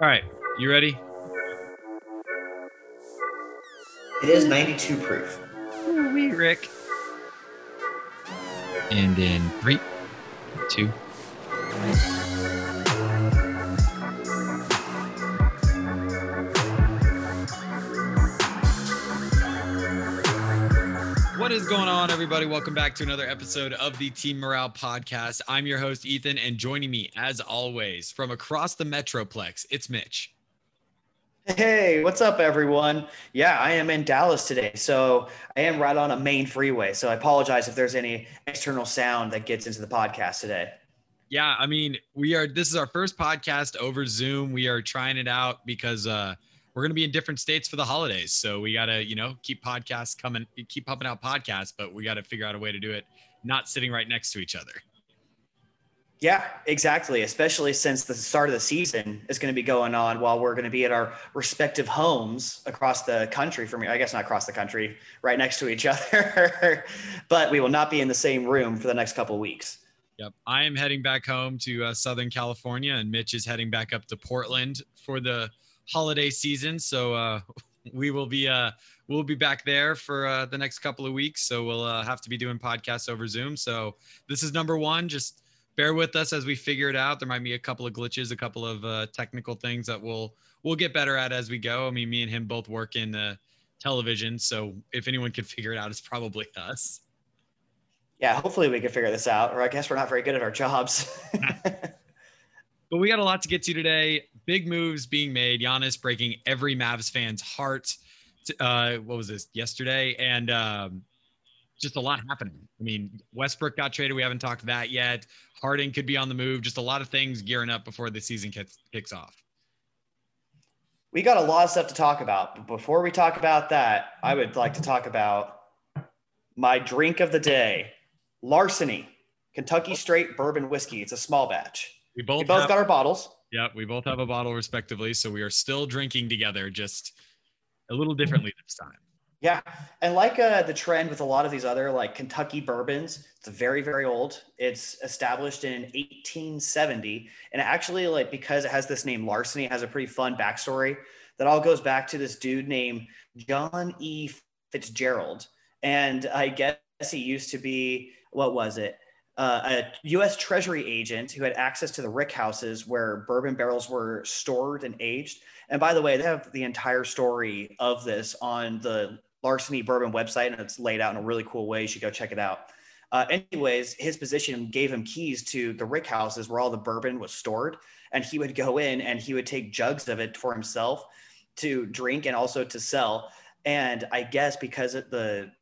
All right, you ready? It is 92 proof. Wee Rick. And in three, two. Is going on, everybody? Welcome back to another episode of the Team Morale Podcast. I'm your host, Ethan, and joining me, as always, from across the Metroplex, it's Mitch. Hey, what's up, everyone? Yeah, I am in Dallas today. So I am right on a main freeway. So I apologize if there's any external sound that gets into the podcast today. Yeah, I mean, we are this is our first podcast over Zoom. We are trying it out because uh we're going to be in different states for the holidays. So we got to, you know, keep podcasts coming, keep pumping out podcasts, but we got to figure out a way to do it not sitting right next to each other. Yeah, exactly. Especially since the start of the season is going to be going on while we're going to be at our respective homes across the country. For me, I guess not across the country, right next to each other, but we will not be in the same room for the next couple of weeks. Yep. I am heading back home to uh, Southern California, and Mitch is heading back up to Portland for the holiday season. So uh, we will be uh, we'll be back there for uh, the next couple of weeks. So we'll uh, have to be doing podcasts over Zoom. So this is number one. Just bear with us as we figure it out. There might be a couple of glitches, a couple of uh, technical things that we'll we'll get better at as we go. I mean, me and him both work in uh, television, so if anyone can figure it out, it's probably us. Yeah, hopefully we can figure this out. Or I guess we're not very good at our jobs. but we got a lot to get to today. Big moves being made. Giannis breaking every Mavs fan's heart. Uh, what was this yesterday? And um, just a lot happening. I mean, Westbrook got traded. We haven't talked that yet. Harden could be on the move. Just a lot of things gearing up before the season kicks, kicks off. We got a lot of stuff to talk about. But before we talk about that, I would like to talk about my drink of the day Larceny, Kentucky Straight Bourbon Whiskey. It's a small batch. We both, we both have, got our bottles. Yeah, we both have a bottle respectively. So we are still drinking together, just a little differently this time. Yeah, and like uh, the trend with a lot of these other like Kentucky bourbons, it's very very old. It's established in 1870, and actually like because it has this name Larceny, it has a pretty fun backstory that all goes back to this dude named John E. Fitzgerald, and I guess he used to be what was it? Uh, a U.S. Treasury agent who had access to the rick houses where bourbon barrels were stored and aged. And by the way, they have the entire story of this on the Larceny Bourbon website, and it's laid out in a really cool way. You should go check it out. Uh, anyways, his position gave him keys to the rick houses where all the bourbon was stored, and he would go in and he would take jugs of it for himself to drink and also to sell. And I guess because of the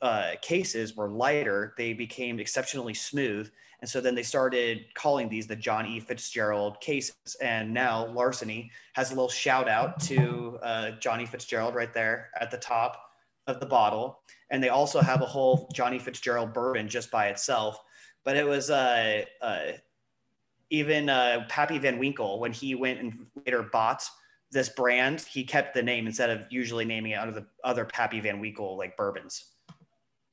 uh, cases were lighter, they became exceptionally smooth. And so then they started calling these the John E. Fitzgerald cases. And now Larceny has a little shout out to uh, Johnny Fitzgerald right there at the top of the bottle. And they also have a whole Johnny Fitzgerald bourbon just by itself. But it was uh, uh, even uh, Pappy Van Winkle, when he went and later bought this brand, he kept the name instead of usually naming it under the other Pappy Van Winkle like bourbons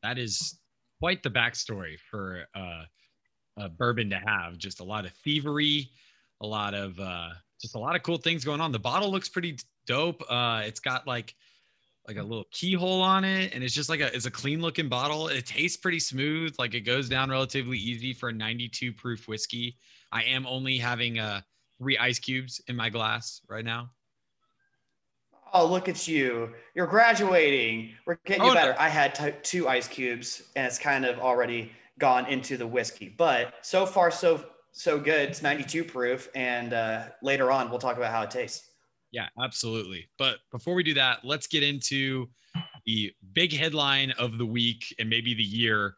that is quite the backstory for uh, a bourbon to have. Just a lot of thievery, a lot of uh, just a lot of cool things going on. The bottle looks pretty dope. Uh, it's got like like a little keyhole on it, and it's just like a it's a clean looking bottle. It tastes pretty smooth. Like it goes down relatively easy for a 92 proof whiskey. I am only having uh, three ice cubes in my glass right now oh, look at you. You're graduating. We're getting oh, you better. No. I had t- two ice cubes and it's kind of already gone into the whiskey, but so far, so, so good. It's 92 proof. And uh, later on, we'll talk about how it tastes. Yeah, absolutely. But before we do that, let's get into the big headline of the week and maybe the year.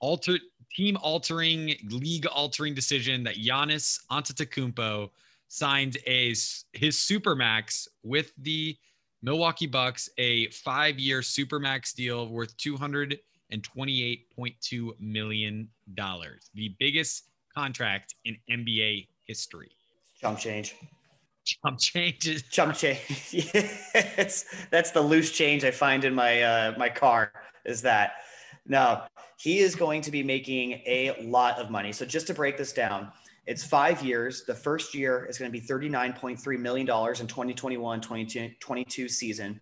Alter team altering, league altering decision that Giannis Antetokounmpo signed a his supermax with the Milwaukee Bucks, a five-year supermax deal worth two hundred and twenty-eight point two million dollars, the biggest contract in NBA history. Jump change. Jump change. Jump change. yes, that's the loose change I find in my uh, my car. Is that now he is going to be making a lot of money. So just to break this down, It's five years. The first year is going to be $39.3 million in 2021 2022 season.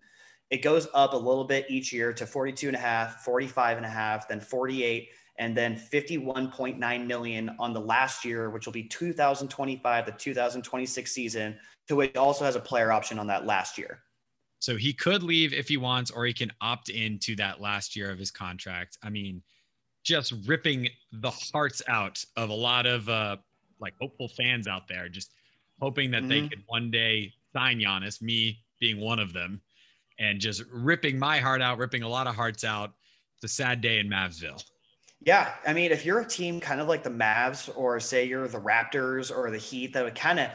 It goes up a little bit each year to 42 and a half, 45 and a half, then 48, and then 51.9 million on the last year, which will be 2025 to 2026 season, to which also has a player option on that last year. So he could leave if he wants, or he can opt into that last year of his contract. I mean, just ripping the hearts out of a lot of uh, like hopeful fans out there, just hoping that mm-hmm. they could one day sign Giannis, me being one of them, and just ripping my heart out, ripping a lot of hearts out. It's a sad day in Mavsville. Yeah, I mean, if you're a team kind of like the Mavs, or say you're the Raptors or the Heat, that would kind of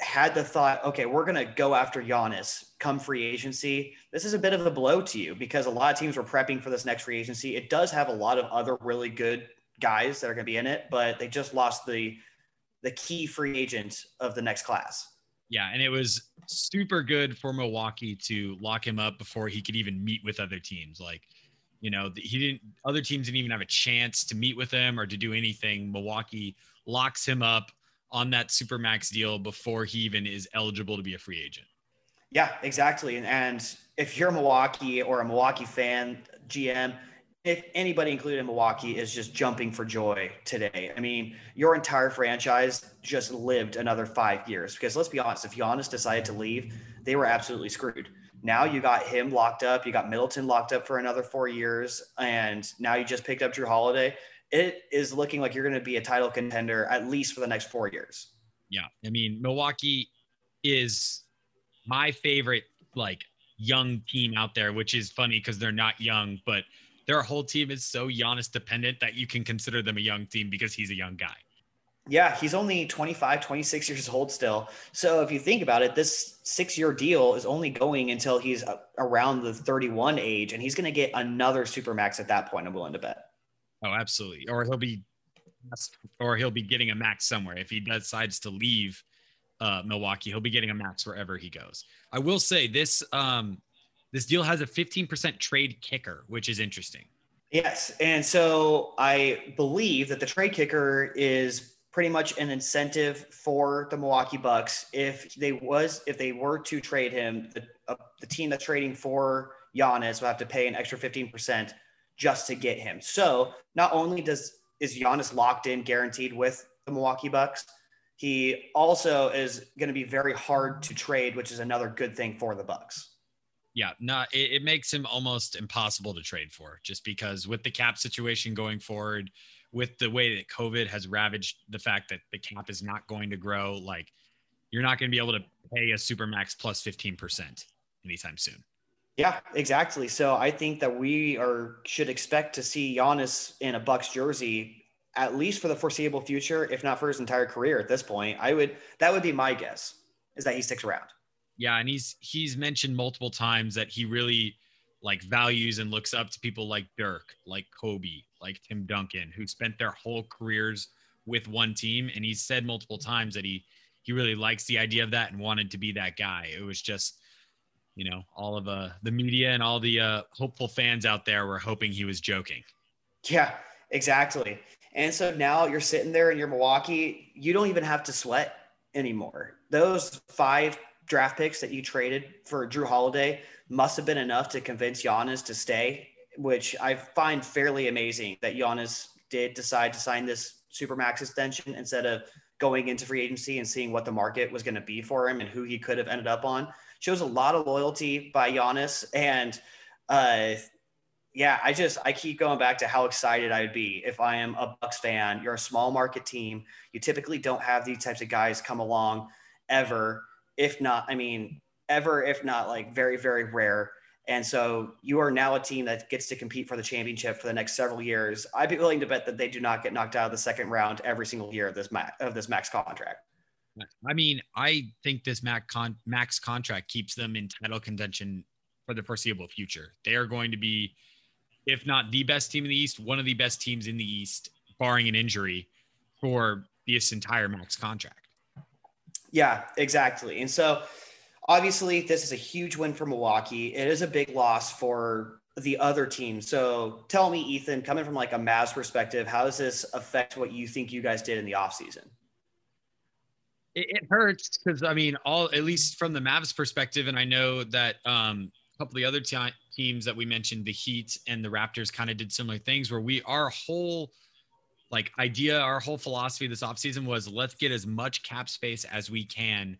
had the thought, okay, we're going to go after Giannis come free agency. This is a bit of a blow to you because a lot of teams were prepping for this next free agency. It does have a lot of other really good guys that are going to be in it, but they just lost the the key free agent of the next class. Yeah, and it was super good for Milwaukee to lock him up before he could even meet with other teams. Like, you know, he didn't other teams didn't even have a chance to meet with him or to do anything. Milwaukee locks him up on that super max deal before he even is eligible to be a free agent. Yeah, exactly. And, and if you're Milwaukee or a Milwaukee fan, GM, if anybody, including Milwaukee, is just jumping for joy today. I mean, your entire franchise just lived another five years. Because let's be honest, if Giannis decided to leave, they were absolutely screwed. Now you got him locked up. You got Middleton locked up for another four years, and now you just picked up Jrue Holiday it is looking like you're going to be a title contender at least for the next four years. Yeah. I mean, Milwaukee is my favorite, like, young team out there, which is funny because they're not young, but their whole team is so Giannis dependent that you can consider them a young team because he's a young guy. Yeah, he's only 25, 26 years old still. So if you think about it, this six year deal is only going until he's around the 31 age, and he's going to get another super max at that point. I'm willing to bet. Oh, absolutely. Or he'll be, or he'll be getting a max somewhere if he decides to leave uh, Milwaukee. He'll be getting a max wherever he goes. I will say this: um, this deal has a 15% trade kicker, which is interesting. Yes, and so I believe that the trade kicker is pretty much an incentive for the Milwaukee Bucks if they was if they were to trade him, the, uh, the team that's trading for Giannis will have to pay an extra 15% just to get him. So not only does is Giannis locked in, guaranteed with the Milwaukee Bucks, he also is going to be very hard to trade, which is another good thing for the Bucks. Yeah, no, it, it makes him almost impossible to trade for, just because with the cap situation going forward, with the way that COVID has ravaged the fact that the cap is not going to grow, like you're not going to be able to pay a super max plus 15% anytime soon. Yeah, exactly. So I think that we are should expect to see Giannis in a Bucks jersey at least for the foreseeable future, if not for his entire career at this point. I would that would be my guess is that he sticks around. Yeah, and he's he's mentioned multiple times that he really like values and looks up to people like Dirk, like Kobe, like Tim Duncan, who spent their whole careers with one team. And he's said multiple times that he he really likes the idea of that and wanted to be that guy. It was just you know, all of uh, the media and all the uh, hopeful fans out there were hoping he was joking. Yeah, exactly. And so now you're sitting there in your Milwaukee, you don't even have to sweat anymore. Those five draft picks that you traded for Jrue Holiday must have been enough to convince Giannis to stay, which I find fairly amazing that Giannis did decide to sign this supermax extension instead of going into free agency and seeing what the market was going to be for him and who he could have ended up on shows a lot of loyalty by Giannis. And uh, yeah, I just I keep going back to how excited I'd be if I am a Bucks fan. You're a small market team. You typically don't have these types of guys come along ever, if not, I mean, ever, if not like very, very rare. And so you are now a team that gets to compete for the championship for the next several years. I'd be willing to bet that they do not get knocked out of the second round every single year of this max, of this max contract. I mean, I think this max, con- max contract keeps them in title contention for the foreseeable future. They are going to be, if not the best team in the East, one of the best teams in the East, barring an injury, for this entire max contract. Yeah, exactly. And so, obviously, this is a huge win for Milwaukee. It is a big loss for the other team. So, tell me, Ethan, coming from like a Mavs perspective, how does this affect what you think you guys did in the offseason? it, it hurts because I mean, all at least from the Mavs perspective, and I know that um, a couple of the other teams that we mentioned, the Heat and the Raptors, kind of did similar things where we our whole like idea, our whole philosophy this offseason was let's get as much cap space as we can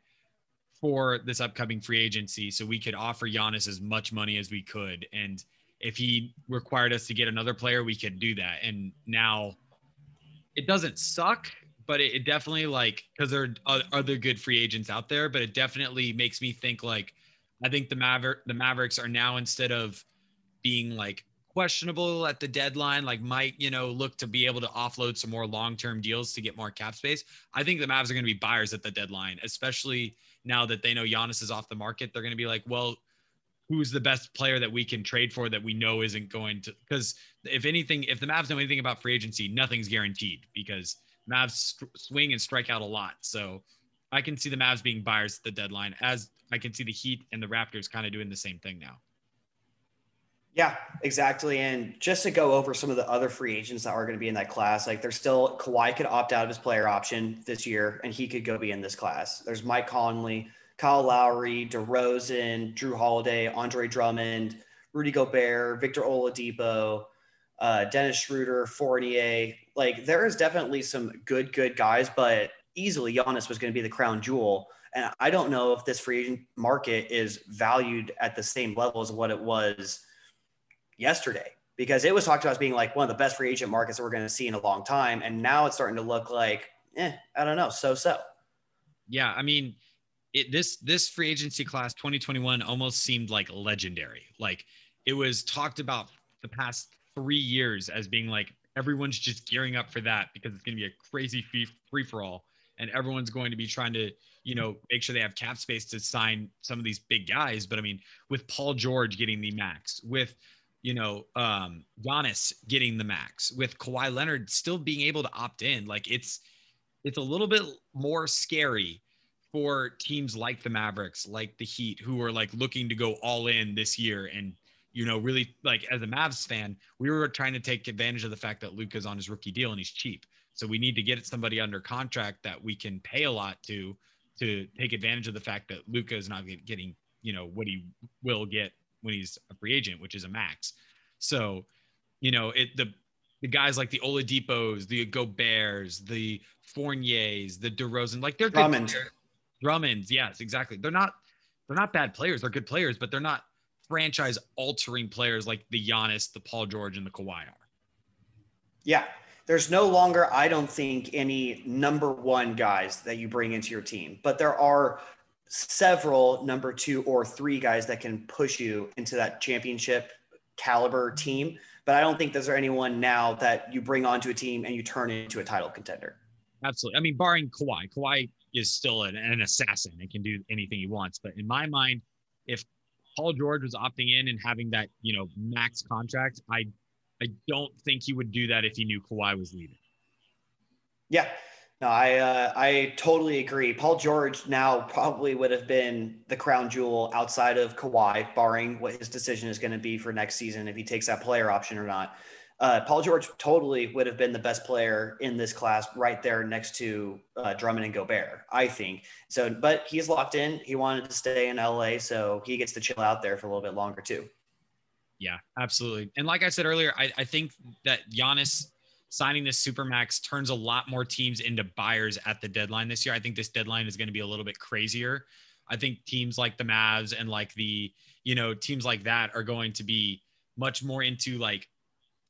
for this upcoming free agency so we could offer Giannis as much money as we could. And if he required us to get another player, we could do that. And now it doesn't suck but it, it definitely like because there are other good free agents out there, but it definitely makes me think like I think the Maver- the Mavericks are now instead of being like questionable at the deadline, like might you know look to be able to offload some more long term deals to get more cap space. I think the Mavs are going to be buyers at the deadline, especially now that they know Giannis is off the market. They're going to be like, well, who's the best player that we can trade for that we know isn't going to because if anything if the Mavs know anything about free agency nothing's guaranteed because Mavs swing and strike out a lot. So I can see the Mavs being buyers at the deadline, as I can see the Heat and the Raptors kind of doing the same thing now. Yeah, exactly. And just to go over some of the other free agents that are going to be in that class, like there's still Kawhi could opt out of his player option this year, and he could go be in this class. There's Mike Conley, Kyle Lowry, DeRozan, Jrue Holiday, Andre Drummond, Rudy Gobert, Victor Oladipo, uh, Dennis Schroeder, Fournier. Like there is definitely some good, good guys, but easily Giannis was going to be the crown jewel. And I don't know if this free agent market is valued at the same level as what it was yesterday because it was talked about as being like one of the best free agent markets that we're going to see in a long time. And now it's starting to look like, eh, I don't know, so so. Yeah, I mean, it, this this free agency class 2021 almost seemed like legendary. Like it was talked about the past three years as being like everyone's just gearing up for that because it's going to be a crazy free, free for all and everyone's going to be trying to you know make sure they have cap space to sign some of these big guys but i mean with paul george getting the max with you know um Giannis getting the max with Kawhi Leonard still being able to opt in like it's it's a little bit more scary for teams like the Mavericks like the Heat who are like looking to go all in this year and you know, really like as a Mavs fan, we were trying to take advantage of the fact that Luka's on his rookie deal and he's cheap. So we need to get somebody under contract that we can pay a lot to to take advantage of the fact that Luka is not getting, you know, what he will get when he's a free agent, which is a max. So, you know, it the the guys like the Oladipos, the Goberts, the Fourniers, the DeRozan, like they're Drummond. good. Drummonds, yes, exactly. They're not they're not bad players. They're good players, but they're not franchise altering players like the Giannis, the Paul George, and the Kawhi are. Yeah. There's no longer, I don't think, any number one guys that you bring into your team, but there are several number two or three guys that can push you into that championship caliber team. But I don't think there's anyone now that you bring onto a team and you turn into a title contender. Absolutely. I mean, barring Kawhi, Kawhi is still an, an assassin and can do anything he wants. But in my mind, if Paul George was opting in and having that, you know, max contract, I I don't think he would do that if he knew Kawhi was leaving. Yeah. No, I uh, I totally agree. Paul George now probably would have been the crown jewel outside of Kawhi, barring what his decision is going to be for next season if he takes that player option or not uh, Paul George totally would have been the best player in this class right there next to uh, Drummond and Gobert, I think. So, but he's locked in. He wanted to stay in LA, so he gets to chill out there for a little bit longer too. Yeah, absolutely. And like I said earlier, I, I think that Giannis signing this supermax turns a lot more teams into buyers at the deadline this year. I think this deadline is going to be a little bit crazier. I think teams like the Mavs and like the, you know, teams like that are going to be much more into like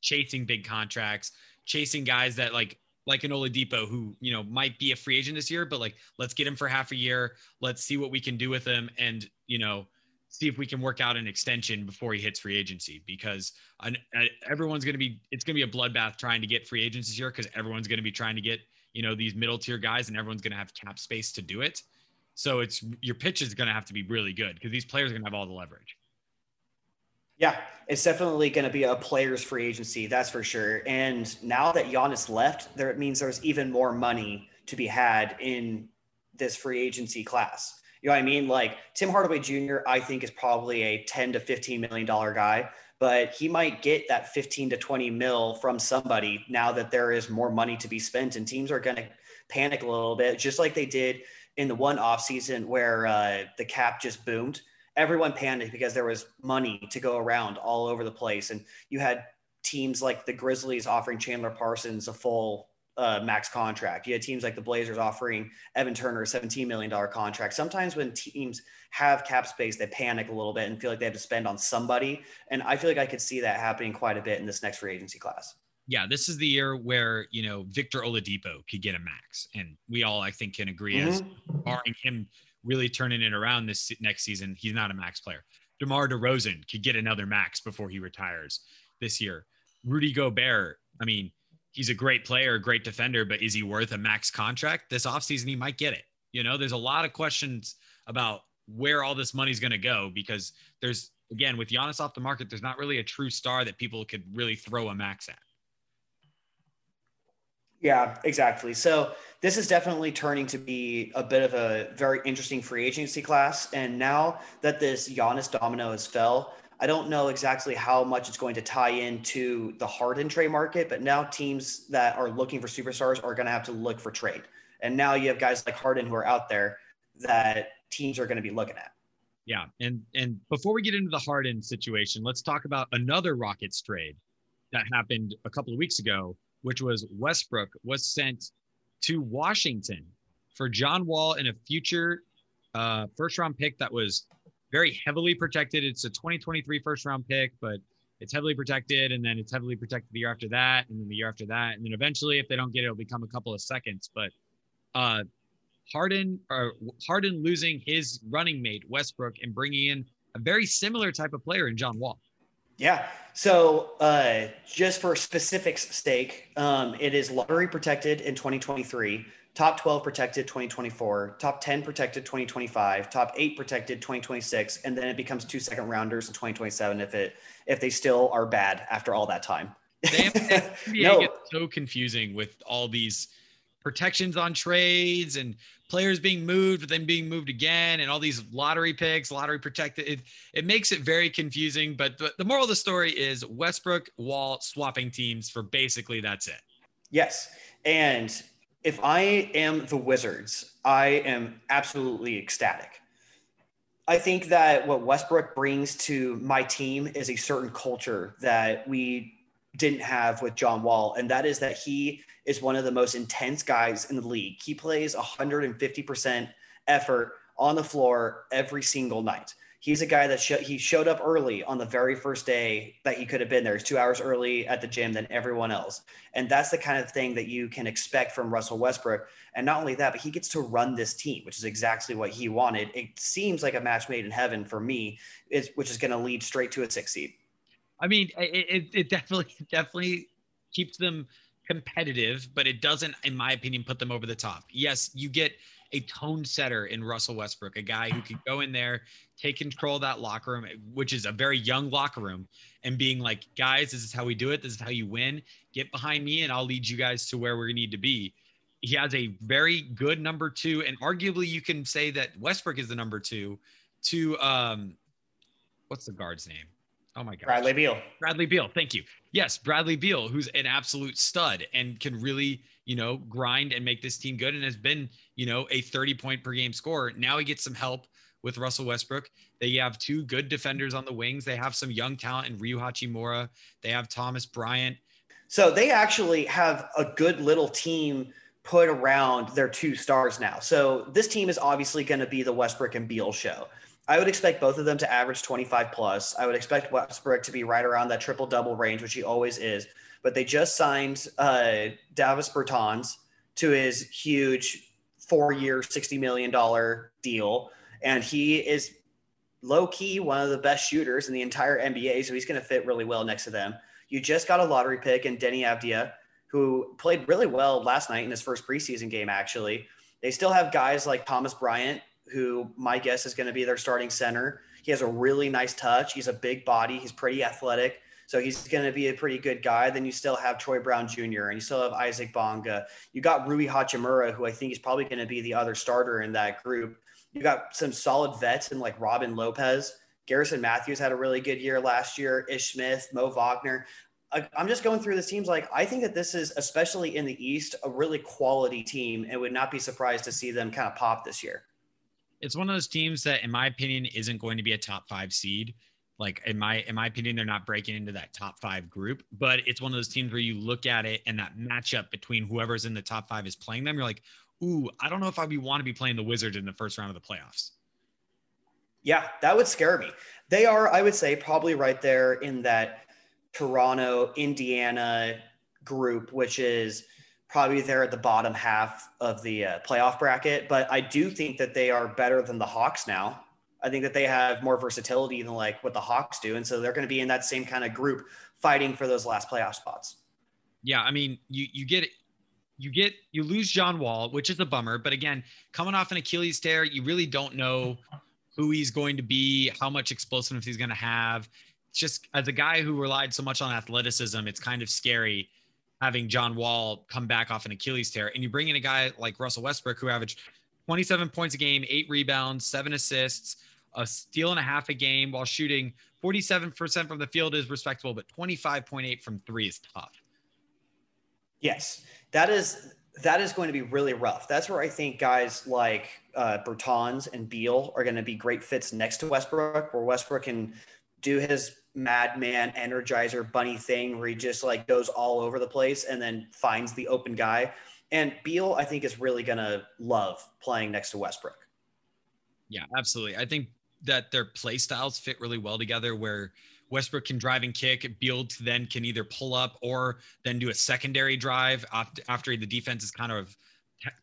chasing big contracts, chasing guys that like like an Oladipo who you know might be a free agent this year, but like let's get him for half a year. Let's see what we can do with him, and you know see if we can work out an extension before he hits free agency because everyone's going to be it's going to be a bloodbath trying to get free agents this year because everyone's going to be trying to get you know these middle tier guys and everyone's going to have cap space to do it. So it's your pitch is going to have to be really good because these players are going to have all the leverage. Yeah, it's definitely going to be a players free agency, that's for sure. And now that Giannis left, there it means there's even more money to be had in this free agency class. You know what I mean? Like Tim Hardaway Jr., I think is probably a 10 to 15 million dollar guy, but he might get that 15 to 20 mil from somebody now that there is more money to be spent and teams are going to panic a little bit, just like they did in the one off season where uh, the cap just boomed. Everyone panicked because there was money to go around all over the place, and you had teams like the Grizzlies offering Chandler Parsons a full uh, max contract. You had teams like the Blazers offering Evan Turner a $17 million contract. Sometimes when teams have cap space, they panic a little bit and feel like they have to spend on somebody. And I feel like I could see that happening quite a bit in this next free agency class. Yeah, this is the year where, you know, Victor Oladipo could get a max. And we all, I think, can agree mm-hmm. as barring him really turning it around this next season, he's not a max player. DeMar DeRozan could get another max before he retires this year. Rudy Gobert, I mean, he's a great player, a great defender, but is he worth a max contract? This offseason, he might get it. You know, there's a lot of questions about where all this money's going to go because there's, again, with Giannis off the market, there's not really a true star that people could really throw a max at. Yeah, exactly. So this is definitely turning to be a bit of a very interesting free agency class. And now that this Giannis domino has fell, I don't know exactly how much it's going to tie into the Harden trade market, but now teams that are looking for superstars are going to have to look for trade. And now you have guys like Harden who are out there that teams are going to be looking at. Yeah, and and before we get into the Harden situation, let's talk about another Rockets trade that happened a couple of weeks ago, which was Westbrook was sent to Washington for John Wall and a future uh, first round pick that was very heavily protected. It's a 2023 first round pick, but it's heavily protected, and then it's heavily protected the year after that, and then the year after that, and then eventually, if they don't get it, it'll become a couple of seconds. But uh, Harden or Harden losing his running mate Westbrook and bringing in a very similar type of player in John Wall. Yeah. So uh, just for specifics' sake, um, it is lottery protected in 2023 top 12 protected 2024, top 10 protected 2025, top 8 protected 2026, and then it becomes two second rounders in 2027 if it if they still are bad after all that time. NBA no. gets so confusing with all these protections on trades and players being moved, but then being moved again, and all these lottery picks, lottery protected. It, it makes it very confusing. But the, the moral of the story is Westbrook Wall swapping teams for basically that's it. Yes. And if I am the Wizards, I am absolutely ecstatic. I think that what Westbrook brings to my team is a certain culture that we didn't have with John Wall, and that is that he is one of the most intense guys in the league. He plays 150% effort on the floor every single night he's a guy that sh- he showed up early on the very first day that he could have been there. He's two hours early at the gym than everyone else. And that's the kind of thing that you can expect from Russell Westbrook. And not only that, but he gets to run this team, which is exactly what he wanted. It seems like a match made in heaven for me, is, which is going to lead straight to a six seed. I mean, it, it definitely, definitely keeps them competitive, but it doesn't, in my opinion, put them over the top. Yes, you get – a tone setter in Russell Westbrook, a guy who could go in there, take control of that locker room, which is a very young locker room, and being like, guys, this is how we do it. This is how you win. Get behind me, and I'll lead you guys to where we need to be. He has a very good number two, and arguably you can say that Westbrook is the number two to um, what's the guard's name? Oh my God. Bradley Beal. Bradley Beal. Thank you. Yes, Bradley Beal, who's an absolute stud and can really, you know, grind and make this team good and has been, you know, a 30 point per game scorer. Now he gets some help with Russell Westbrook. They have two good defenders on the wings. They have some young talent in Rui Hachimura. They have Thomas Bryant. So they actually have a good little team put around their two stars now. So this team is obviously going to be the Westbrook and Beal show. I would expect both of them to average 25 plus. I would expect Westbrook to be right around that triple double range, which he always is. But they just signed uh, Davis Bertans to his huge four year, $60 million deal. And he is low key one of the best shooters in the entire NBA. So he's going to fit really well next to them. You just got a lottery pick in Deni Avdija, who played really well last night in his first preseason game, actually. They still have guys like Thomas Bryant who my guess is going to be their starting center. He has a really nice touch. He's a big body. He's pretty athletic. So he's going to be a pretty good guy. Then you still have Troy Brown Jr. and you still have Isaac Bonga. You got Rui Hachimura, who I think is probably going to be the other starter in that group. You got some solid vets in like Robin Lopez. Garrison Matthews had a really good year last year. Ish Smith, Mo Wagner. I, I'm just going through this teams like I think that this is especially in the East a really quality team and would not be surprised to see them kind of pop this year. It's one of those teams that, in my opinion, isn't going to be a top five seed. Like in my in my opinion, they're not breaking into that top five group. But it's one of those teams where you look at it and that matchup between whoever's in the top five is playing them. You're like, ooh, I don't know if I want to be playing the Wizards in the first round of the playoffs. Yeah, that would scare me. They are, I would say, probably right there in that Toronto, Indiana group, which is probably there at the bottom half of the uh, playoff bracket. But I do think that they are better than the Hawks now. I think that they have more versatility than like what the Hawks do. And so they're going to be in that same kind of group fighting for those last playoff spots. Yeah. I mean, you, you get you get you lose John Wall, which is a bummer. But again, coming off an Achilles tear, you really don't know who he's going to be, how much explosiveness he's going to have. It's just as a guy who relied so much on athleticism, it's kind of scary having John Wall come back off an Achilles tear. And you bring in a guy like Russell Westbrook, who averaged 27 points a game, eight rebounds, seven assists, a steal and a half a game while shooting 47% from the field is respectable, but 25.8 from three is tough. Yes, that is that is going to be really rough. That's where I think guys like uh, Bertans and Beal are going to be great fits next to Westbrook, where Westbrook can do his madman energizer bunny thing where he just like goes all over the place and then finds the open guy. And Beal, I think, is really to love playing next to Westbrook. Yeah, absolutely. I think that their play styles fit really well together where Westbrook can drive and kick. Beal then can either pull up or then do a secondary drive after the defense is kind of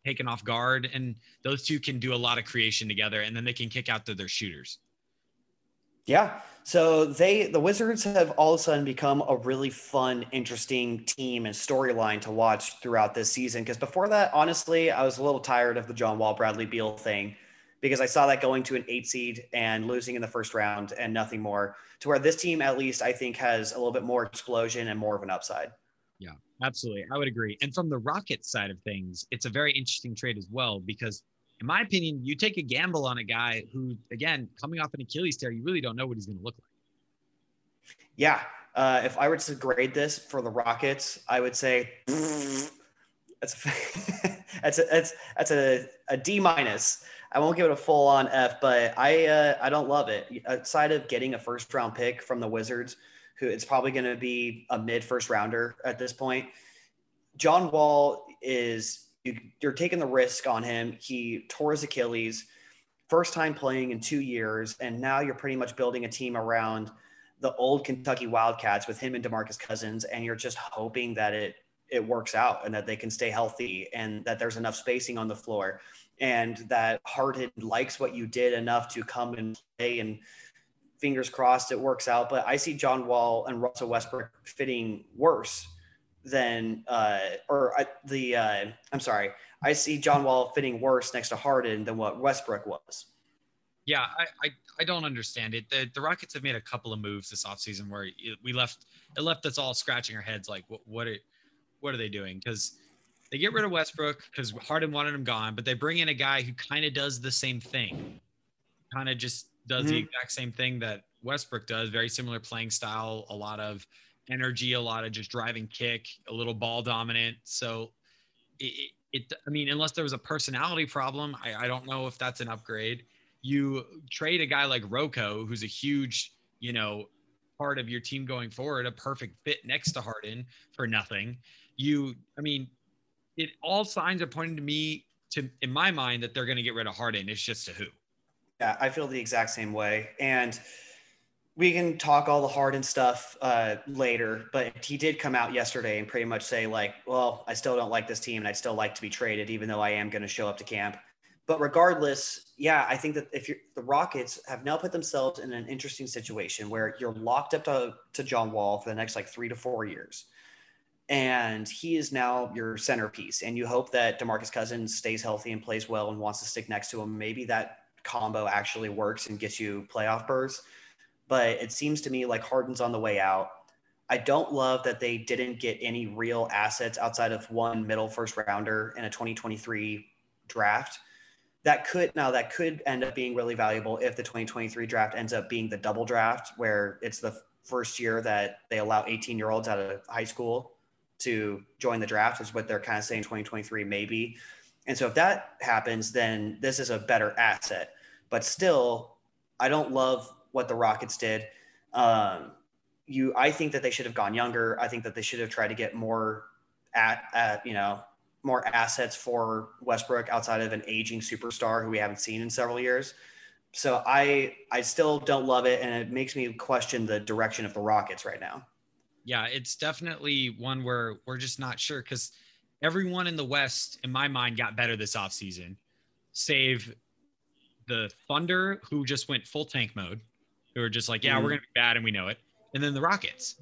taken off guard. And those two can do a lot of creation together and then they can kick out to their shooters. Yeah. So they, the Wizards have all of a sudden become a really fun, interesting team and storyline to watch throughout this season. Because before that, honestly, I was a little tired of the John Wall, Bradley Beal thing because I saw that going to an eight seed and losing in the first round and nothing more. To where this team, at least, I think has a little bit more explosion and more of an upside. Yeah, absolutely. I would agree. And from the Rockets side of things, it's a very interesting trade as well because, in my opinion, you take a gamble on a guy who, again, coming off an Achilles tear, you really don't know what he's going to look like. Yeah. Uh, if I were to grade this for the Rockets, I would say that's that's a, that's that's a, a D minus. I won't give it a full on F, but I uh, I don't love it. Outside of getting a first round pick from the Wizards, who it's probably going to be a mid first rounder at this point. John Wall is you're taking the risk on him. He tore his Achilles, first time playing in two years, and now you're pretty much building a team around the old Kentucky Wildcats with him and DeMarcus Cousins, and you're just hoping that it it works out and that they can stay healthy and that there's enough spacing on the floor and that Harden likes what you did enough to come and play and fingers crossed it works out. But I see John Wall and Russell Westbrook fitting worse than, uh, or uh, the, uh, I'm sorry, I see John Wall fitting worse next to Harden than what Westbrook was. Yeah, I, I, I don't understand it. The, the Rockets have made a couple of moves this offseason where we left it left us all scratching our heads like what what are, what are they doing? Because they get rid of Westbrook because Harden wanted him gone, but they bring in a guy who kind of does the same thing. Kind of just does mm-hmm. the exact same thing that Westbrook does. Very similar playing style, a lot of energy, a lot of just driving kick, a little ball dominant. So it, it I mean, unless there was a personality problem, I, I don't know if that's an upgrade. You trade a guy like Rocco, who's a huge, you know, part of your team going forward, a perfect fit next to Harden for nothing. You, I mean, it all signs are pointing to me to in my mind that they're going to get rid of Harden. It's just a who. Yeah, I feel the exact same way, and we can talk all the Harden stuff uh, later. But he did come out yesterday and pretty much say like, "Well, I still don't like this team, and I'd still like to be traded, even though I am going to show up to camp." But regardless, yeah, I think that if you're the Rockets have now put themselves in an interesting situation where you're locked up to, to John Wall for the next like three to four years and he is now your centerpiece. And you hope that Demarcus Cousins stays healthy and plays well and wants to stick next to him. Maybe that combo actually works and gets you playoff berths. But it seems to me like Harden's on the way out. I don't love that they didn't get any real assets outside of one middle first rounder in a 2023 draft. That could now that could end up being really valuable if the 2023 draft ends up being the double draft where it's the first year that they allow 18 year olds out of high school to join the draft is what they're kind of saying 2023 maybe. And so if that happens, then this is a better asset. But still, I don't love what the Rockets did. Um, you, I think that they should have gone younger. I think that they should have tried to get more at, at you know more assets for Westbrook outside of an aging superstar who we haven't seen in several years. So I I still don't love it, and it makes me question the direction of the Rockets right now. Yeah, it's definitely one where we're just not sure because everyone in the West, in my mind, got better this offseason, save the Thunder, who just went full tank mode, who are just like, yeah, we're mm-hmm. gonna be bad and we know it, and then the Rockets.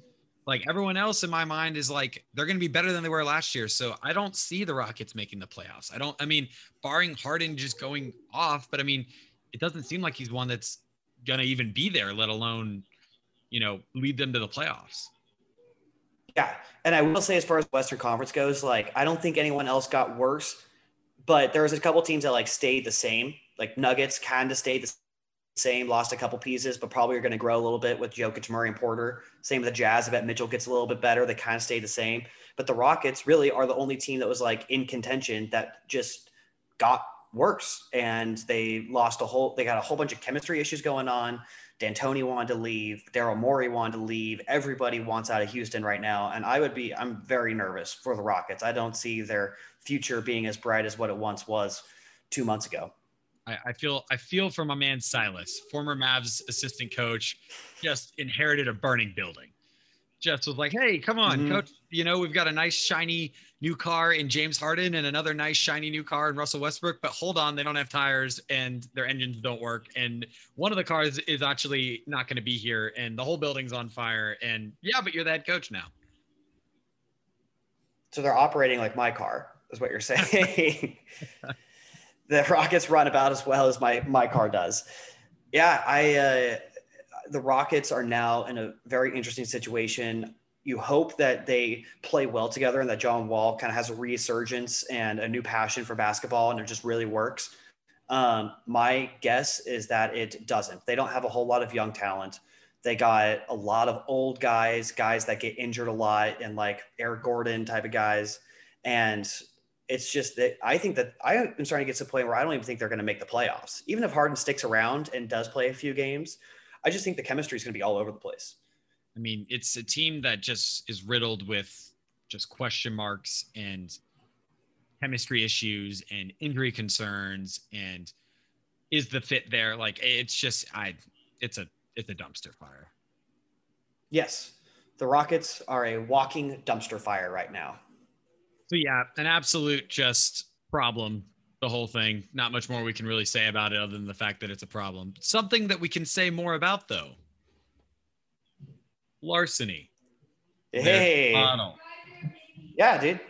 Like everyone else in my mind is like they're going to be better than they were last year. So I don't see the Rockets making the playoffs. I don't. I mean, barring Harden just going off, but I mean, it doesn't seem like he's one that's going to even be there, let alone, you know, lead them to the playoffs. Yeah. And I will say, as far as Western Conference goes, like, I don't think anyone else got worse, but there was a couple teams that like stayed the same. Like Nuggets kind of stayed the same, lost a couple pieces, but probably are going to grow a little bit with Jokic, Murray, and Porter. Same with the Jazz. I bet Mitchell gets a little bit better. They kind of stay the same. But the Rockets really are the only team that was like in contention that just got worse. And they lost a whole, they got a whole bunch of chemistry issues going on. D'Antoni wanted to leave. Daryl Morey wanted to leave. Everybody wants out of Houston right now. And I would be, I'm very nervous for the Rockets. I don't see their future being as bright as what it once was two months ago. I, I feel I feel for my man Silas, former Mavs assistant coach, just inherited a burning building. Just was like, hey, come on, mm-hmm. coach. You know, we've got a nice shiny new car in James Harden and another nice shiny new car in Russell Westbrook. But hold on, they don't have tires and their engines don't work. And one of the cars is actually not going to be here, and the whole building's on fire. And yeah, but you're the head coach now. So they're operating like my car, is what you're saying. the Rockets run about as well as my my car does. Yeah, I uh, the Rockets are now in a very interesting situation. You hope that they play well together and that John Wall kind of has a resurgence and a new passion for basketball and it just really works. Um, my guess is that it doesn't. They don't have a whole lot of young talent. They got a lot of old guys, guys that get injured a lot, and like Eric Gordon type of guys. And it's just that I think that I am starting to get to the point where I don't even think they're going to make the playoffs. Even if Harden sticks around and does play a few games, I just think the chemistry is going to be all over the place. I mean, it's a team that just is riddled with just question marks and chemistry issues and injury concerns and is the fit there like it's just i it's a it's a dumpster fire yes the rockets are a walking dumpster fire right now so yeah, an absolute just problem. The whole thing. Not much more we can really say about it other than the fact that it's a problem. Something that we can say more about though. Larceny. Hey. Yeah, dude.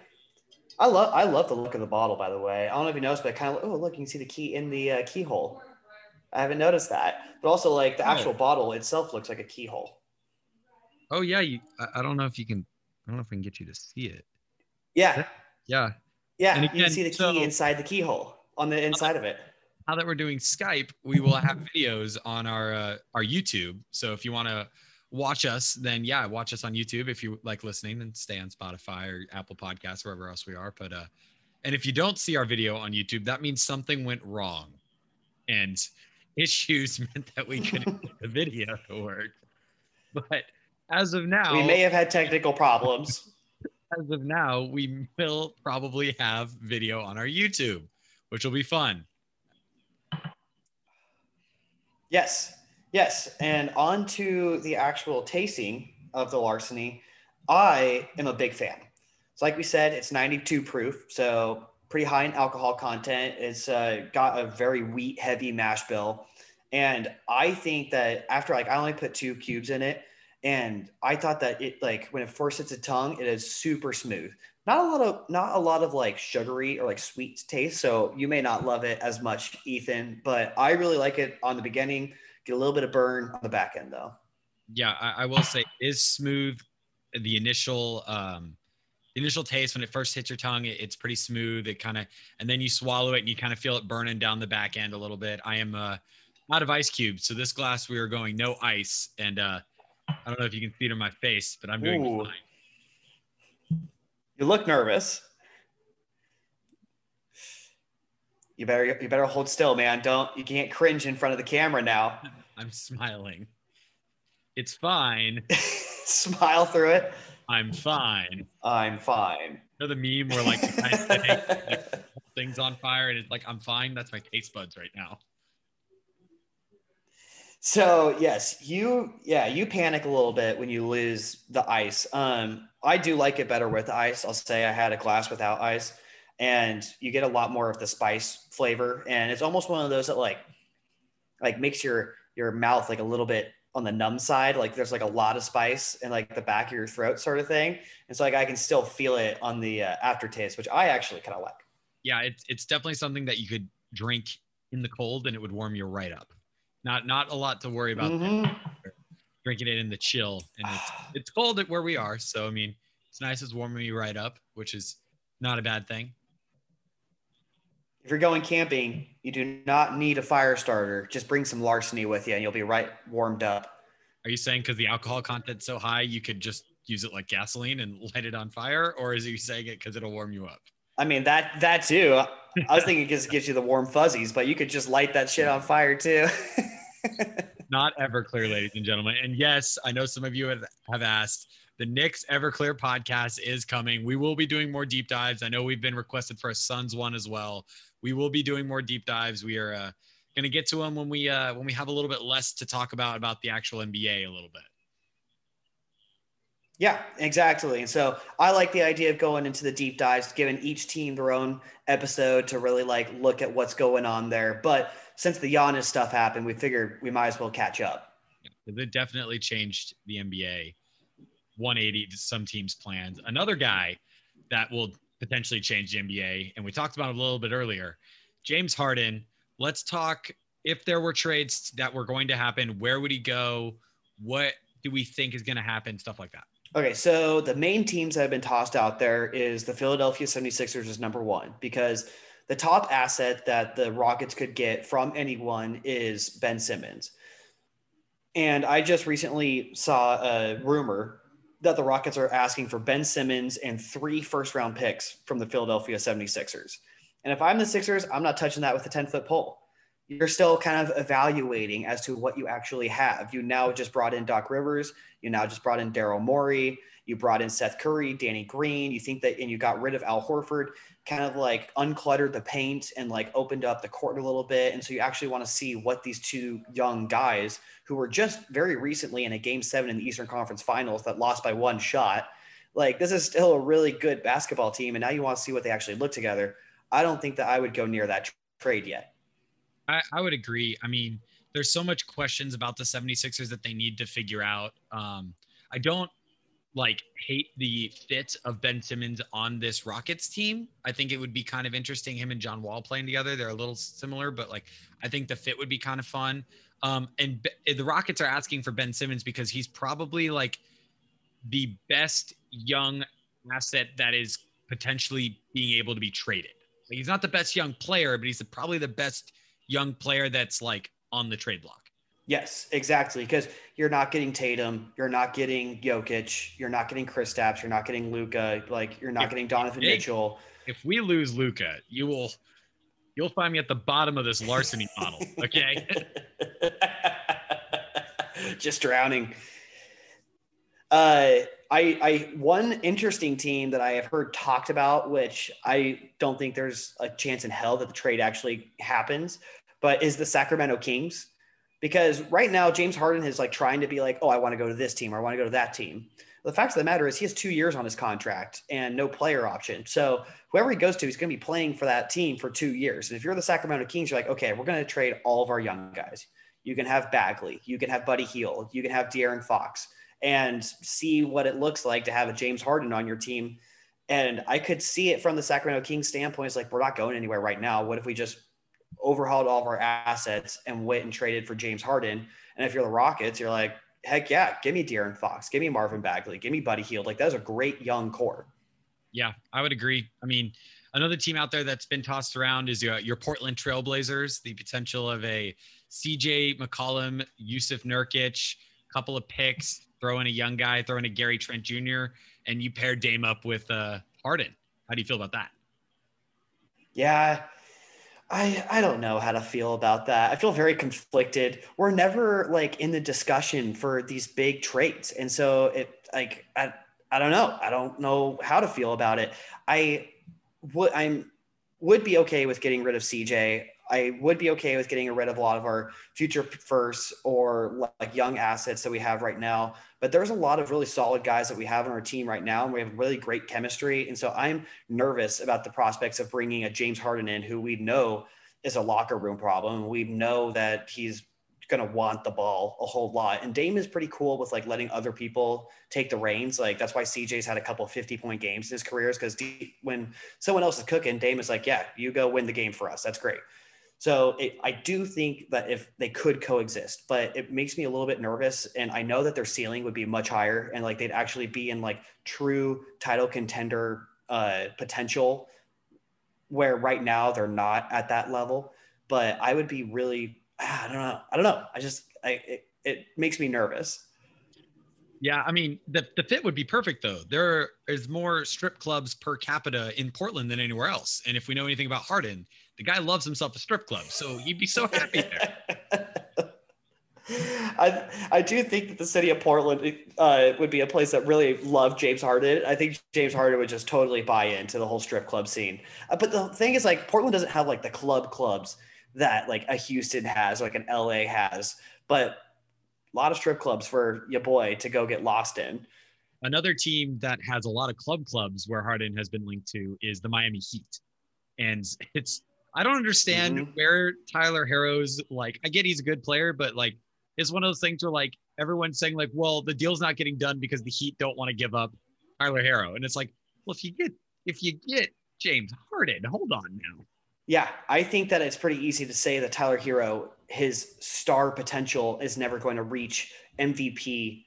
I love I love the look of the bottle. By the way, I don't know if you noticed, but kind of oh look, you can see the key in the uh, keyhole. I haven't noticed that, but also like the actual oh. bottle itself looks like a keyhole. Oh yeah, you. I, I don't know if you can. I don't know if I can get you to see it. Yeah. Yeah. Yeah. Again, you can see the key so, inside the keyhole on the inside of it. Now that we're doing Skype, we will have videos on our uh, our YouTube. So if you want to watch us, then yeah, watch us on YouTube. If you like listening, and stay on Spotify or Apple Podcasts, wherever else we are. But uh, and if you don't see our video on YouTube, that means something went wrong, and issues meant that we couldn't get the video to work. But as of now, we may have had technical problems as of now, we will probably have video on our YouTube, which will be fun. Yes, yes. And on to the actual tasting of the larceny. I am a big fan. So, like we said, it's 92 proof, so pretty high in alcohol content. It's uh, got a very wheat heavy mash bill. And I think that after like I only put two cubes in it, and I thought that it like when it first hits the tongue, it is super smooth. Not a lot of not a lot of like sugary or like sweet taste. So you may not love it as much, Ethan, but I really like it on the beginning. Get a little bit of burn on the back end though. Yeah, I, I will say is smooth. The initial um the initial taste when it first hits your tongue, it, it's pretty smooth. It kind of and then you swallow it and you kind of feel it burning down the back end a little bit. I am uh out of ice cubes. So this glass we are going no ice and uh I don't know if you can see it on my face, but I'm doing Ooh. fine. You look nervous. You better you better hold still, man. Don't you can't cringe in front of the camera now. I'm smiling. It's fine. Smile through it. I'm fine. I'm fine. You know the meme where like the guy sitting, like, things on fire and it's like I'm fine. That's my taste buds right now. So yes, you yeah, you panic a little bit when you lose the ice. Um, I do like it better with ice. I'll say I had a glass without ice, and you get a lot more of the spice flavor, and it's almost one of those that like like makes your your mouth like a little bit on the numb side. Like there's like a lot of spice in like the back of your throat, sort of thing. And so like I can still feel it on the uh, aftertaste, which I actually kind of like. Yeah, it's it's definitely something that you could drink in the cold and it would warm you right up. Not not a lot to worry about. Mhm. Drinking it in the chill and it's it's cold at where we are. So I mean, it's nice. It's warming you right up, which is not a bad thing. If you're going camping, you do not need a fire starter. Just bring some larceny with you, and you'll be right warmed up. Are you saying because the alcohol content's so high, you could just use it like gasoline and light it on fire, or is he saying it because it'll warm you up? I mean that that too. I was thinking it just gives you the warm fuzzies, but you could just light that shit on fire too. Not Everclear, ladies and gentlemen. And yes, I know some of you have, have asked. The Knicks Everclear podcast is coming. We will be doing more deep dives. I know we've been requested for a Suns one as well. We will be doing more deep dives. We are uh, going to get to them when we uh, when we have a little bit less to talk about about the actual NBA a little bit. Yeah, exactly. And so I like the idea of going into the deep dives, giving each team their own episode to really like look at what's going on there. But since the Giannis stuff happened, we figured we might as well catch up. It definitely changed the NBA 180 to some teams' plans. Another guy that will potentially change the NBA, and we talked about it a little bit earlier, James Harden. Let's talk if there were trades that were going to happen, where would he go? What do we think is going to happen? Stuff like that. Okay, so the main teams that have been tossed out there is the Philadelphia 76ers is number one because the top asset that the Rockets could get from anyone is Ben Simmons. And I just recently saw a rumor that the Rockets are asking for Ben Simmons and three first round picks from the Philadelphia 76ers. And if I'm the Sixers, I'm not touching that with a 10 foot pole. You're still kind of evaluating as to what you actually have. You now just brought in Doc Rivers. You now just brought in Daryl Morey. You brought in Seth Curry, Danny Green. You think that, and you got rid of Al Horford, kind of like uncluttered the paint and like opened up the court a little bit. And so you actually want to see what these two young guys who were just very recently in a game seven in the Eastern Conference Finals that lost by one shot. Like this is still a really good basketball team, and now you want to see what they actually look together. I don't think that I would go near that trade yet. I, I would agree. I mean, there's so much questions about the 76ers that they need to figure out. Um, I don't like hate the fit of Ben Simmons on this Rockets team. I think it would be kind of interesting him and John Wall playing together. They're a little similar, but like I think the fit would be kind of fun. Um, and the Rockets are asking for Ben Simmons because he's probably like the best young asset that is potentially being able to be traded. Like, he's not the best young player, but he's the, probably the best young player that's like on the trade block. Yes, exactly. Because you're not getting Tatum, you're not getting Jokic, you're not getting Kristaps, you're not getting Luka, like you're not Yeah. getting Donovan. Mitchell. If we lose Luka, you will you'll find me at the bottom of this larceny model. Okay. Just drowning. Uh, I, I one interesting team that I have heard talked about, which I don't think there's a chance in hell that the trade actually happens, but is the Sacramento Kings. Because right now James Harden is like trying to be like, oh, I want to go to this team or I want to go to that team. The fact of the matter is he has two years on his contract and no player option. So whoever he goes to, he's going to be playing for that team for two years. And if you're the Sacramento Kings, you're like, okay, we're going to trade all of our young guys. You can have Bagley, you can have Buddy Hield, you can have De'Aaron Fox, and see what it looks like to have a James Harden on your team. And I could see it from the Sacramento Kings standpoint. It's like we're not going anywhere right now. What if we just overhauled all of our assets and went and traded for James Harden? And if you're the Rockets, you're like, heck yeah, give me De'Aaron Fox, give me Marvin Bagley, give me Buddy Hield. Like that's a great young core. Yeah, I would agree. I mean, another team out there that's been tossed around is your, your Portland Trailblazers. The potential of a CJ McCollum, Jusuf Nurkic, couple of picks. throw in a young guy, throw in a Gary Trent Jr., and you pair Dame up with uh, Harden. How do you feel about that? Yeah, I I don't know how to feel about that. I feel very conflicted. We're never like in the discussion for these big trades, and so it like I I don't know. I don't know how to feel about it. I would I'm would be okay with getting rid of CJ. I would be okay with getting rid of a lot of our future firsts or like young assets that we have right now. But there's a lot of really solid guys that we have on our team right now, and we have really great chemistry. And so I'm nervous about the prospects of bringing a James Harden in, who we know is a locker room problem. We know that he's going to want the ball a whole lot. And Dame is pretty cool with like letting other people take the reins. Like that's why CJ's had a couple 50 point games in his careers because when someone else is cooking, Dame is like, yeah, you go win the game for us. That's great. So it, I do think that if they could coexist, but it makes me a little bit nervous. And I know that their ceiling would be much higher and like they'd actually be in like true title contender uh, potential where right now they're not at that level. But I would be really I don't know. I don't know. I just I it, it makes me nervous. Yeah, I mean the the fit would be perfect though. There is more strip clubs per capita in Portland than anywhere else. And if we know anything about Harden, the guy loves himself a strip club, so he'd be so happy there. I I do think that the city of Portland uh, would be a place that really loved James Harden. I think James Harden would just totally buy into the whole strip club scene. Uh, but the thing is, like Portland doesn't have like the club clubs that like a Houston has, like an LA has, but a lot of strip clubs for your boy to go get lost in. Another team that has a lot of club clubs where Harden has been linked to is the Miami Heat. And it's I don't understand mm-hmm. where Tyler Herro's like I get he's a good player, but like it's one of those things where like everyone's saying like, well, the deal's not getting done because the Heat don't want to give up Tyler Herro. And it's like, well, if you get if you get James Harden, hold on now. Yeah, I think that it's pretty easy to say that Tyler Herro, his star potential is never going to reach MVP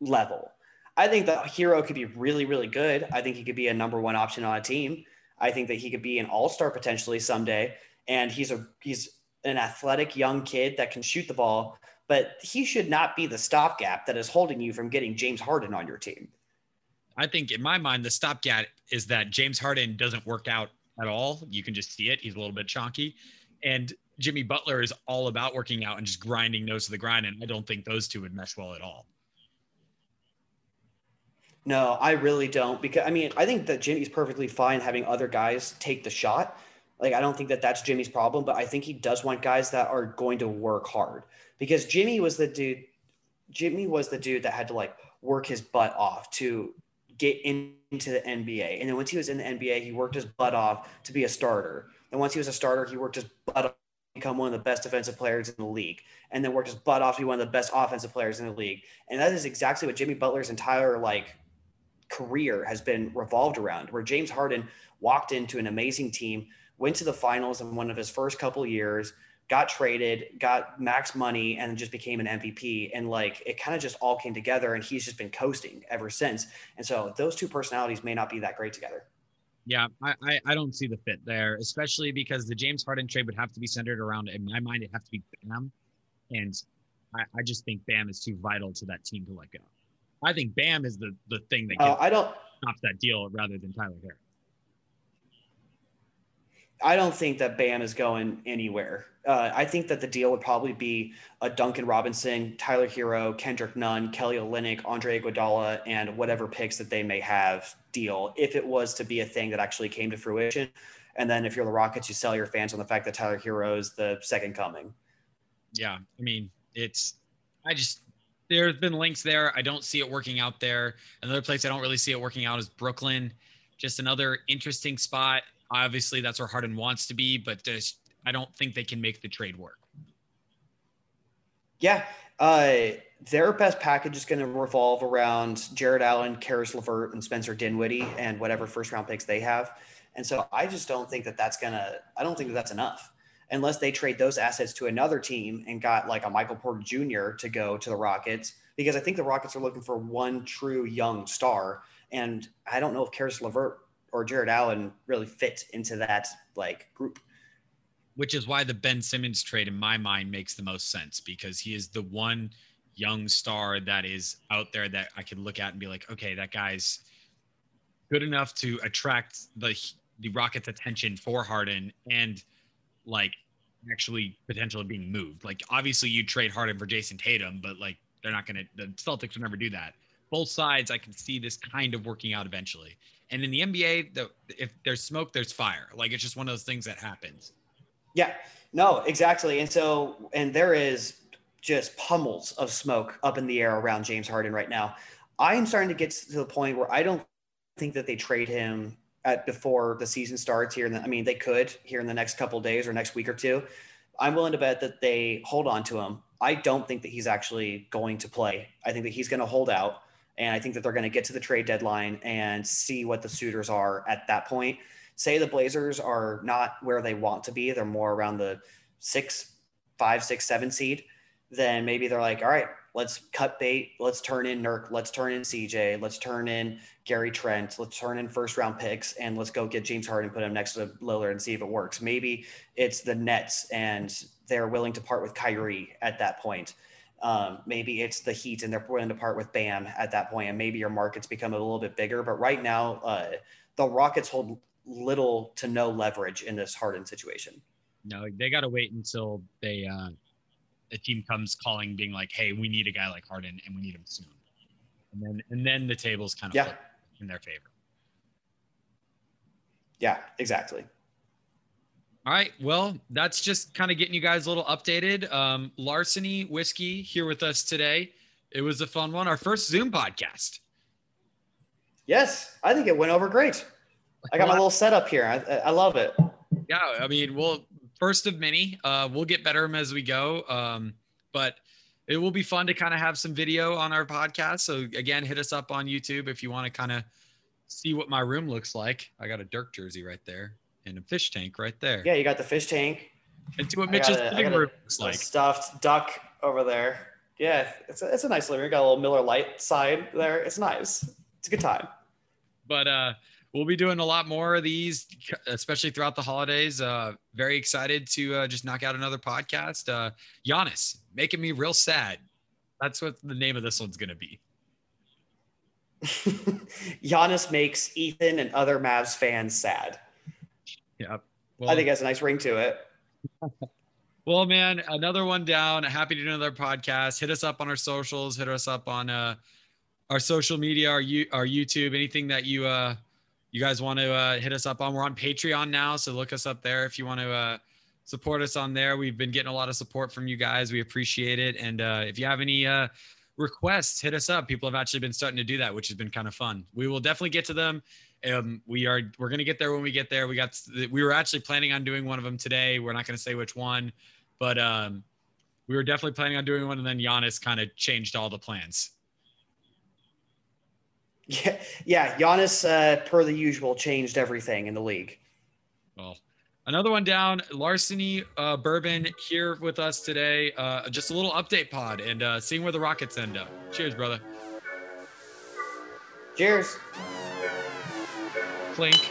level. I think that Herro could be really, really good. I think he could be a number one option on a team. I think that he could be an all-star potentially someday. And he's a he's an athletic young kid that can shoot the ball, but he should not be the stopgap that is holding you from getting James Harden on your team. I think in my mind, the stopgap is that James Harden doesn't work out at all. You can just see it. He's a little bit chonky. And Jimmy Butler is all about working out and just grinding nose to the grind. And I don't think those two would mesh well at all. No, I really don't. Because I mean, I think that Jimmy's perfectly fine having other guys take the shot. Like, I don't think that that's Jimmy's problem, but I think he does want guys that are going to work hard because Jimmy was the dude. Jimmy was the dude that had to like work his butt off to get into the NBA. And then once he was in the NBA, he worked his butt off to be a starter. And once he was a starter, he worked his butt off to become one of the best defensive players in the league. And then worked his butt off to be one of the best offensive players in the league. And that is exactly what Jimmy Butler's entire like career has been revolved around, where James Harden walked into an amazing team, went to the finals in one of his first couple years, got traded, got max money, and just became an MVP. And like it kind of just all came together, and he's just been coasting ever since. And so those two personalities may not be that great together. Yeah, I, I, don't see the fit there, especially because the James Harden trade would have to be centered around, in my mind, it have to be Bam. And I, I just think Bam is too vital to that team to let go. I think Bam is the, the thing that uh, I don't stops that deal rather than Tyler Herro. I don't think that Bam is going anywhere. Uh, I think that the deal would probably be a Duncan Robinson, Tyler Herro, Kendrick Nunn, Kelly Olynyk, Andre Iguodala, and whatever picks that they may have deal if it was to be a thing that actually came to fruition. And then if you're the Rockets, you sell your fans on the fact that Tyler Herro is the second coming. Yeah, I mean, it's I just there's been links there. I don't see it working out there. Another place I don't really see it working out is Brooklyn. Just another interesting spot Obviously, that's where Harden wants to be, but just, I don't think they can make the trade work. Yeah. Uh, their best package is going to revolve around Jarrett Allen, Caris LeVert, and Spencer Dinwiddie, and whatever first round picks they have. And so I just don't think that that's going to, I don't think that that's enough unless they trade those assets to another team and got like a Michael Porter Jr. to go to the Rockets, because I think the Rockets are looking for one true young star. And I don't know if Caris LeVert or Jarrett Allen really fit into that like group. Which is why the Ben Simmons trade in my mind makes the most sense because he is the one young star that is out there that I can look at and be like, okay, that guy's good enough to attract the the Rockets' attention for Harden and like actually potentially being moved. Like obviously you trade Harden for Jayson Tatum, but like they're not gonna the Celtics will never do that. Both sides, I can see this kind of working out eventually. And in the NBA, the if there's smoke, there's fire. Like it's just one of those things that happens. Yeah, no, exactly. And so, and there is just pummels of smoke up in the air around James Harden right now. I am starting to get to the point where I don't think that they trade him at before the season starts here. The, I mean, they could here in the next couple days or next week or two. I'm willing to bet that they hold on to him. I don't think that he's actually going to play. I think that he's going to hold out. And I think that they're going to get to the trade deadline and see what the suitors are at that point. Say the Blazers are not where they want to be, they're more around the six, five, six, seven seed. Then maybe they're like, all right, let's cut bait. Let's turn in Nurk. Let's turn in CJ. Let's turn in Gary Trent. Let's turn in first round picks and let's go get James Harden, put him next to Lillard and see if it works. Maybe it's the Nets and they're willing to part with Kyrie at that point. Um, maybe it's the Heat and they're willing to part with Bam at that point, and maybe your markets become a little bit bigger. But right now, uh, the Rockets hold little to no leverage in this Harden situation. No, they got to wait until they uh, a team comes calling, being like, "Hey, we need a guy like Harden, and we need him soon," and then and then the tables kind of yeah. in their favor. Yeah, exactly. All right. Well, that's just kind of getting you guys a little updated. Um, Larceny Whiskey here with us today. It was a fun one. Our first Zoom podcast. Yes, I think it went over great. I got my little setup here. I, I love it. Yeah, I mean, well, first of many. Uh, we'll get better as we go. Um, but it will be fun to kind of have some video on our podcast. So again, hit us up on YouTube if you want to kind of see what my room looks like. I got a Dirk jersey right there and a fish tank right there. Yeah, you got the fish tank. And see what Mitch's a, living room looks like. Stuffed duck over there. Yeah, it's a, it's a nice living room. You got a little Miller Lite side there. It's nice. It's a good time. But uh, we'll be doing a lot more of these, especially throughout the holidays. Uh, very excited to uh, just knock out another podcast. Uh, Giannis making me real sad. That's what the name of this one's going to be. Giannis makes Ethan and other Mavs fans sad. Yeah. Well, I think that's a nice ring to it. well, man, another one down. Happy to do another podcast. Hit us up on our socials. Hit us up on uh, our social media, our our YouTube, anything that you uh, you guys want to uh, hit us up on. We're on Patreon now, so look us up there if you want to uh, support us on there. We've been getting a lot of support from you guys. We appreciate it. And uh, if you have any uh, requests, hit us up. People have actually been starting to do that, which has been kind of fun. We will definitely get to them. Um, we are we're gonna get there when we get there. We got we were actually planning on doing one of them today. We're not gonna say which one, but um, we were definitely planning on doing one, and then Giannis kind of changed all the plans. Yeah, yeah. Giannis, uh, per the usual, changed everything in the league. Well, another one down. Larceny uh, Bourbon here with us today. Uh, just a little update pod and uh, seeing where the Rockets end up. Cheers, brother. Cheers. Clink.